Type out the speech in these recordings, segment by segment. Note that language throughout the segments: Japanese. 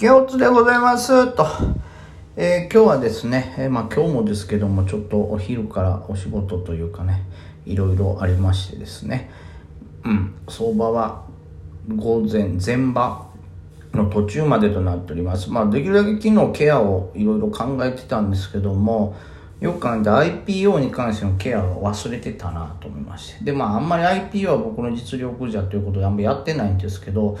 ケオツでございます。と、えー今日はですね、えーまあ今日もですけどもちょっとお昼からお仕事というかねいろいろありましてですね。うん。相場は午前前場の途中までとなっております。まあできるだけ昨日ケアをいろいろ考えてたんですけどもよく考えて IPO に関してのケアを忘れてたなと思いまして。でまああんまり IPO は僕の実力じゃということであんまやってないんですけど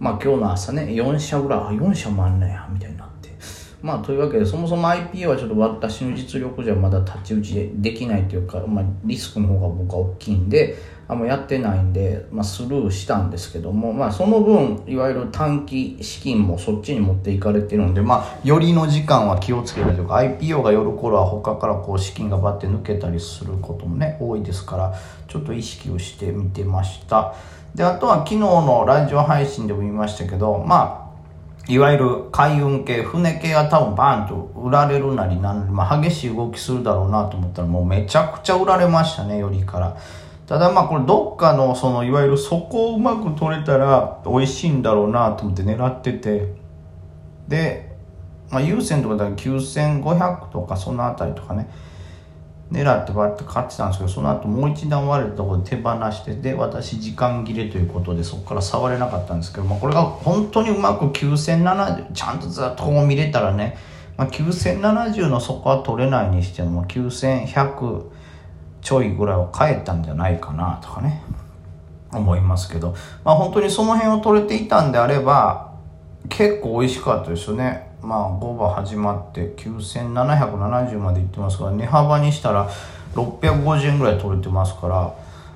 まあ今日の朝ね4社ぐらい4社もあんねやみたいなまあというわけでそもそも IPO はちょっと私の実力じゃまだ太刀打ちできないというか、まあ、リスクの方が僕は大きいんであんまやってないんで、まあ、スルーしたんですけども、まあ、その分いわゆる短期資金もそっちに持っていかれてるんで、まあ、よりの時間は気をつけるとか IPO が寄る頃は他からこう資金がバッて抜けたりすることもね多いですからちょっと意識をしてみてました。であとは昨日のラジオ配信でも言いましたけどまあいわゆる海運系船系が多分バーンと売られるなりなん、まあ、激しい動きするだろうなと思ったらもうめちゃくちゃ売られましたねよりから。ただまあこれどっかのそのいわゆる底をうまく取れたら美味しいんだろうなと思って狙ってて。で、まあ、優先とかだと9500とかそのあたりとかね。狙ってバッて買ってたんですけどその後もう一段割れたところで手放してで私時間切れということでそこから触れなかったんですけど、まあ、これが本当にうまく9070ちゃんとずっとこう見れたらね、まあ、9070の底は取れないにしても9100ちょいぐらいは買えたんじゃないかなとかね思いますけど、まあ、本当にその辺を取れていたんであれば結構美味しかったですよね。まあ5番始まって9770までいってますから値幅にしたら650円ぐらい取れてますから、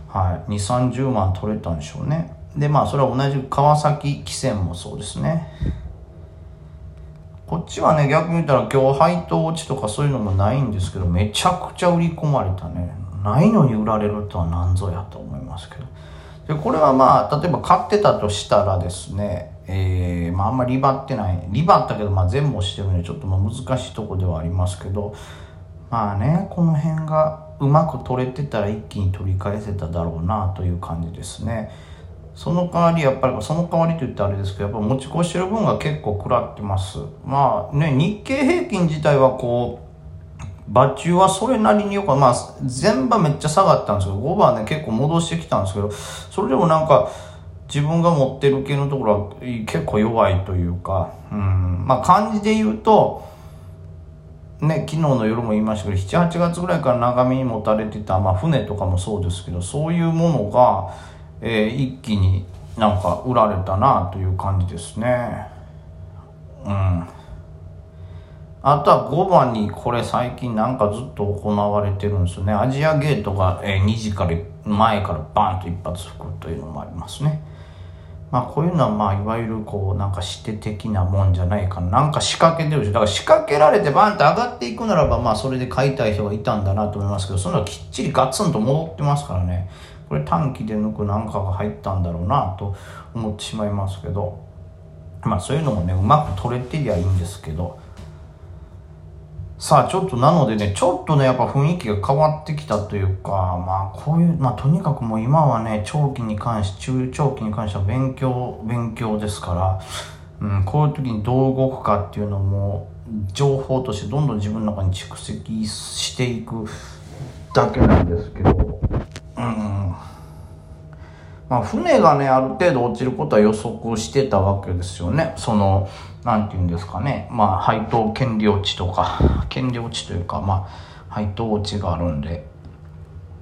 はい、2 3 0万取れたんでしょうね。でまあそれは同じ川崎汽船もそうですね。こっちはね逆に言ったら今日配当落ちとかそういうのもないんですけどめちゃくちゃ売り込まれたね。ないのに売られるとは何ぞやと思いますけど。でこれはまあ例えば買ってたとしたらですねえー、まああんまりリバってない。リバったけどまあ全部押してるんでちょっとまあ難しいとこではありますけど。まあねこの辺がうまく取れてたら一気に取り返せただろうなという感じですね。その代わりやっぱりその代わりと言ってあれですけどやっぱ持ち越してる分が結構食らってます。まあね日経平均自体はこう場中はそれなりによくまあ全場めっちゃ下がったんですけど5番ね結構戻してきたんですけどそれでもなんか自分が持ってる系のところは結構弱いというかうん。まあ感じで言うとね、昨日の夜も言いましたけど78月ぐらいから長めに持たれてた、まあ、船とかもそうですけどそういうものが、えー一気になんか売られたなという感じですね。うん。あとは5番にこれ最近なんかずっと行われてるんですよね。アジアゲートが、2時から前からバンと一発吹くというのもありますね。まあこういうのはまあいわゆるこうなんか指定的なもんじゃないかな。なんか仕掛けてるでしょ。だから仕掛けられてバンと上がっていくならばまあそれで買いたい人がいたんだなと思いますけど、そんなのきっちりガツンと戻ってますからね。これ短期で抜くなんかが入ったんだろうなと思ってしまいますけど。まあそういうのもね、うまく取れてりゃいいんですけど。さあちょっとなのでねちょっとねやっぱ雰囲気が変わってきたというかまあこういうまあとにかくもう今はね長期に関して中長期に関しては勉強勉強ですから、うん、こういう時にどう動くかっていうのも情報としてどんどん自分の中に蓄積していくだけなんですけどうんまあ、船がねある程度落ちることは予測してたわけですよね。そのなんていうんですかね。まあ配当権利落ちとか 権利落ちというかまあ配当落ちがあるんで。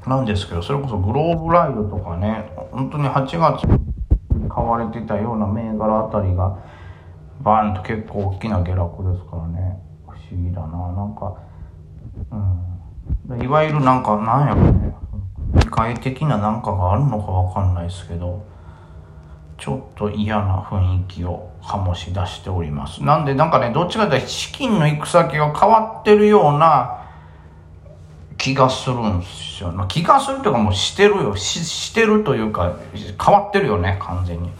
なんですけどそれこそグローブライドとかね本当に8月に買われてたような銘柄あたりがバーンと結構大きな下落ですからね。不思議だな。なんかうん。いわゆるなんかなんやろね。機械的ななんかがあるのかわかんないですけどちょっと嫌な雰囲気を醸し出しております。なんでなんかねどっちかというと資金の行く先が変わってるような気がするんですよ、ま、気がするというかもうしてるよ。ししてるというか変わってるよね完全に。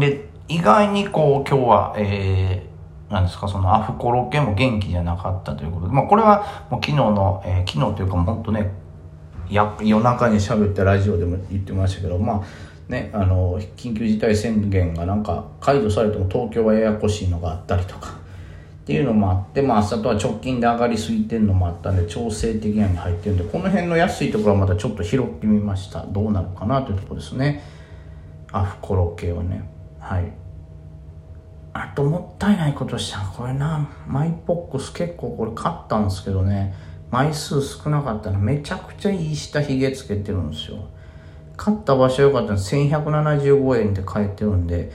で意外にこう今日はえー、なんですかそのアフコロ系も元気じゃなかったということで、まあ、これはもう昨日の、えー昨日というかもう本当ねや夜中に喋ったラジオでも言ってましたけどまあね、あの緊急事態宣言がなんか解除されても東京はややこしいのがあったりとかっていうのもあって、まあ、朝とは直近で上がりすぎてるのもあったんで調整的なに入ってるんでこの辺の安いところはまたちょっと拾ってみました。どうなのかなというところですね。アフコロ系はね。はい。あともったいないことした。これなマイポックス結構これ買ったんですけどね。枚数少なかったらめちゃくちゃいい下髭つけてるんですよ。買った場所良かったの。1175円で買えてるんで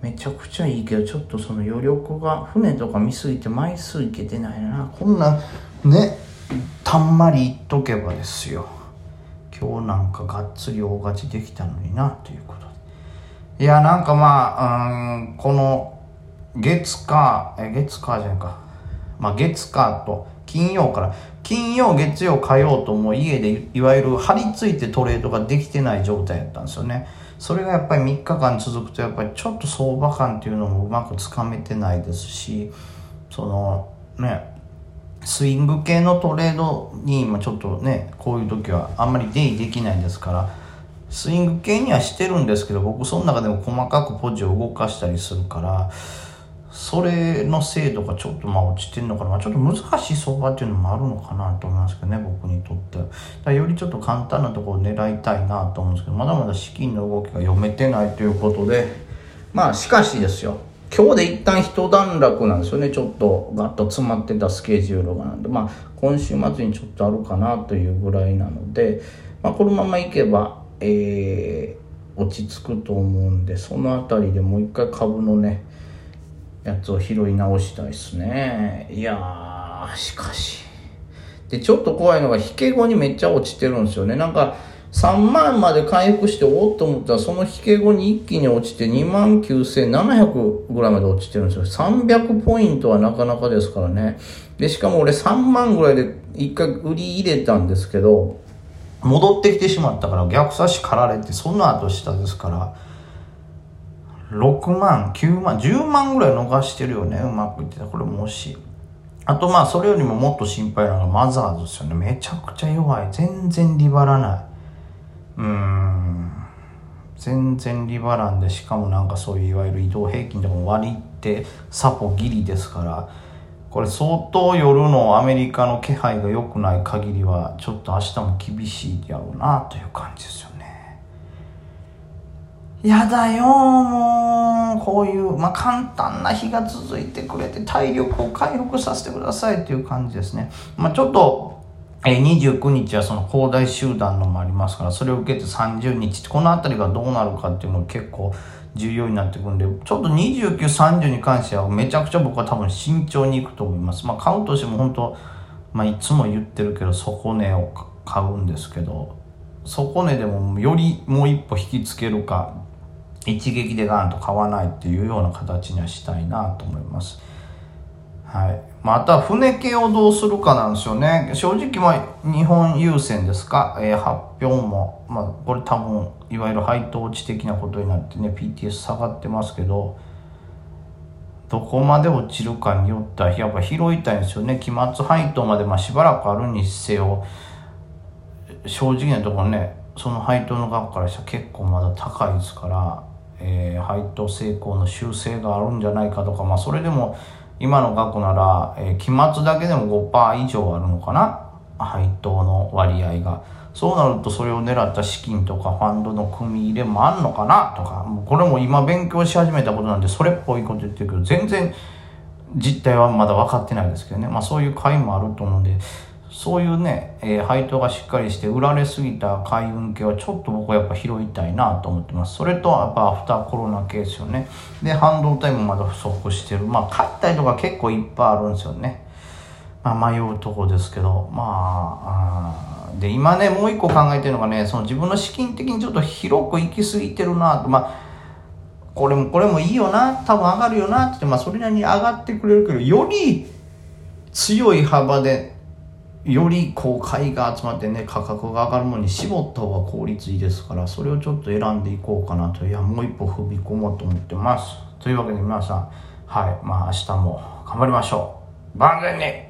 めちゃくちゃいいけどちょっとその余力が船とか見すぎて枚数いけてないな。こんなねたんまりいっとけばですよ。今日なんかがっつり大勝ちできたのになということ。でいやなんかまあうんこの月火え月火じゃないか。まあ月火と金曜から金曜月曜火曜とも家でいわゆる張り付いてトレードができてない状態やったんですよね。それがやっぱり3日間続くとやっぱりちょっと相場感っていうのもうまくつかめてないですしそのねスイング系のトレードに今ちょっとねこういう時はあんまり出入りできないですからスイング系にはしてるんですけど僕その中でも細かくポジを動かしたりするからそれの精度がちょっとまあ落ちてるのかな、まあ、ちょっと難しい相場っていうのもあるのかなと思いますけどね僕にとって。だよりちょっと簡単なところを狙いたいなと思うんですけどまだまだ資金の動きが読めてないということでまあしかしですよ。今日で一旦一段落なんですよね。ちょっとガッと詰まってたスケジュールがなんで。まあ今週末にちょっとあるかなというぐらいなので、まあ、このままいけばえー、落ち着くと思うんでその辺りでもう一回株のねやつを拾い直したいですね。いやしかし。でちょっと怖いのが引け後にめっちゃ落ちてるんですよね。なんか3万まで回復しておっと思ったらその引け後に一気に落ちて2万9700ぐらいまで落ちてるんですよ。300ポイントはなかなかですからね。でしかも俺3万ぐらいで一回売り入れたんですけど戻ってきてしまったから逆差し刈られてその後下ですから6万、9万、10万ぐらい逃してるよね。うまくいってた。これもし。あとまあ、それよりももっと心配なのがマザーズですよね。めちゃくちゃ弱い。全然リバらない。うーん。全然リバランで、しかもなんかそういういわゆる移動平均でも割りってサポギリですから、これ相当夜のアメリカの気配が良くない限りは、ちょっと明日も厳しいやろうなという感じですよね。やだよもうこういう、まあ、簡単な日が続いてくれて体力を回復させてくださいという感じですね、まあ、ちょっとえ29日はその恒大集団のもありますからそれを受けて30日この辺りがどうなるかっていうのが結構重要になってくるんでちょっと2930に関してはめちゃくちゃ僕は多分慎重にいくと思います。まあ買うとしても本当まあいつも言ってるけど底値を買うんですけど底値でもよりもう一歩引きつけるか一撃でガンと買わないっていうような形にはしたいなと思います。はい。また、船系をどうするかなんですよね。正直、まあ、日本優先ですか、えー、発表も、まあ、これ多分、いわゆる配当値的なことになってね、PTS 下がってますけど、どこまで落ちるかによっては、やっぱ拾いたいんですよね。期末配当まで、まあ、しばらくあるにせよ、正直なところね、その配当の額からしたら結構まだ高いですから、えー、配当成功の修正があるんじゃないかとか、まあ、それでも今の額なら、えー、期末だけでも5%以上あるのかな？配当の割合が。そうなるとそれを狙った資金とかファンドの組み入れもあんのかなとか。これも今勉強し始めたことなんでそれっぽいこと言ってるけど全然実態はまだ分かってないですけどね。まあそういう回もあると思うんでそういうね、えー、配当がしっかりして売られすぎた海運系はちょっと僕はやっぱ拾いたいなと思ってます。それとやっぱアフターコロナ系ですよね。で、半導体もまだ不足してる。まあ、買ったりとか結構いっぱいあるんですよね。まあ、迷うとこですけど、まあ、あで、今ね、もう一個考えてるのがね、その自分の資金的にちょっと広く行き過ぎてるなと、まあ、これもこれもいいよな、多分上がるよなって、まあ、それなりに上がってくれるけど、より強い幅でよりこう買いが集まってね価格が上がるのに絞った方が効率いいですからそれをちょっと選んでいこうかなと。いやもう一歩踏み込もうと思ってます。というわけで皆さんはい。まあ明日も頑張りましょう。万全に。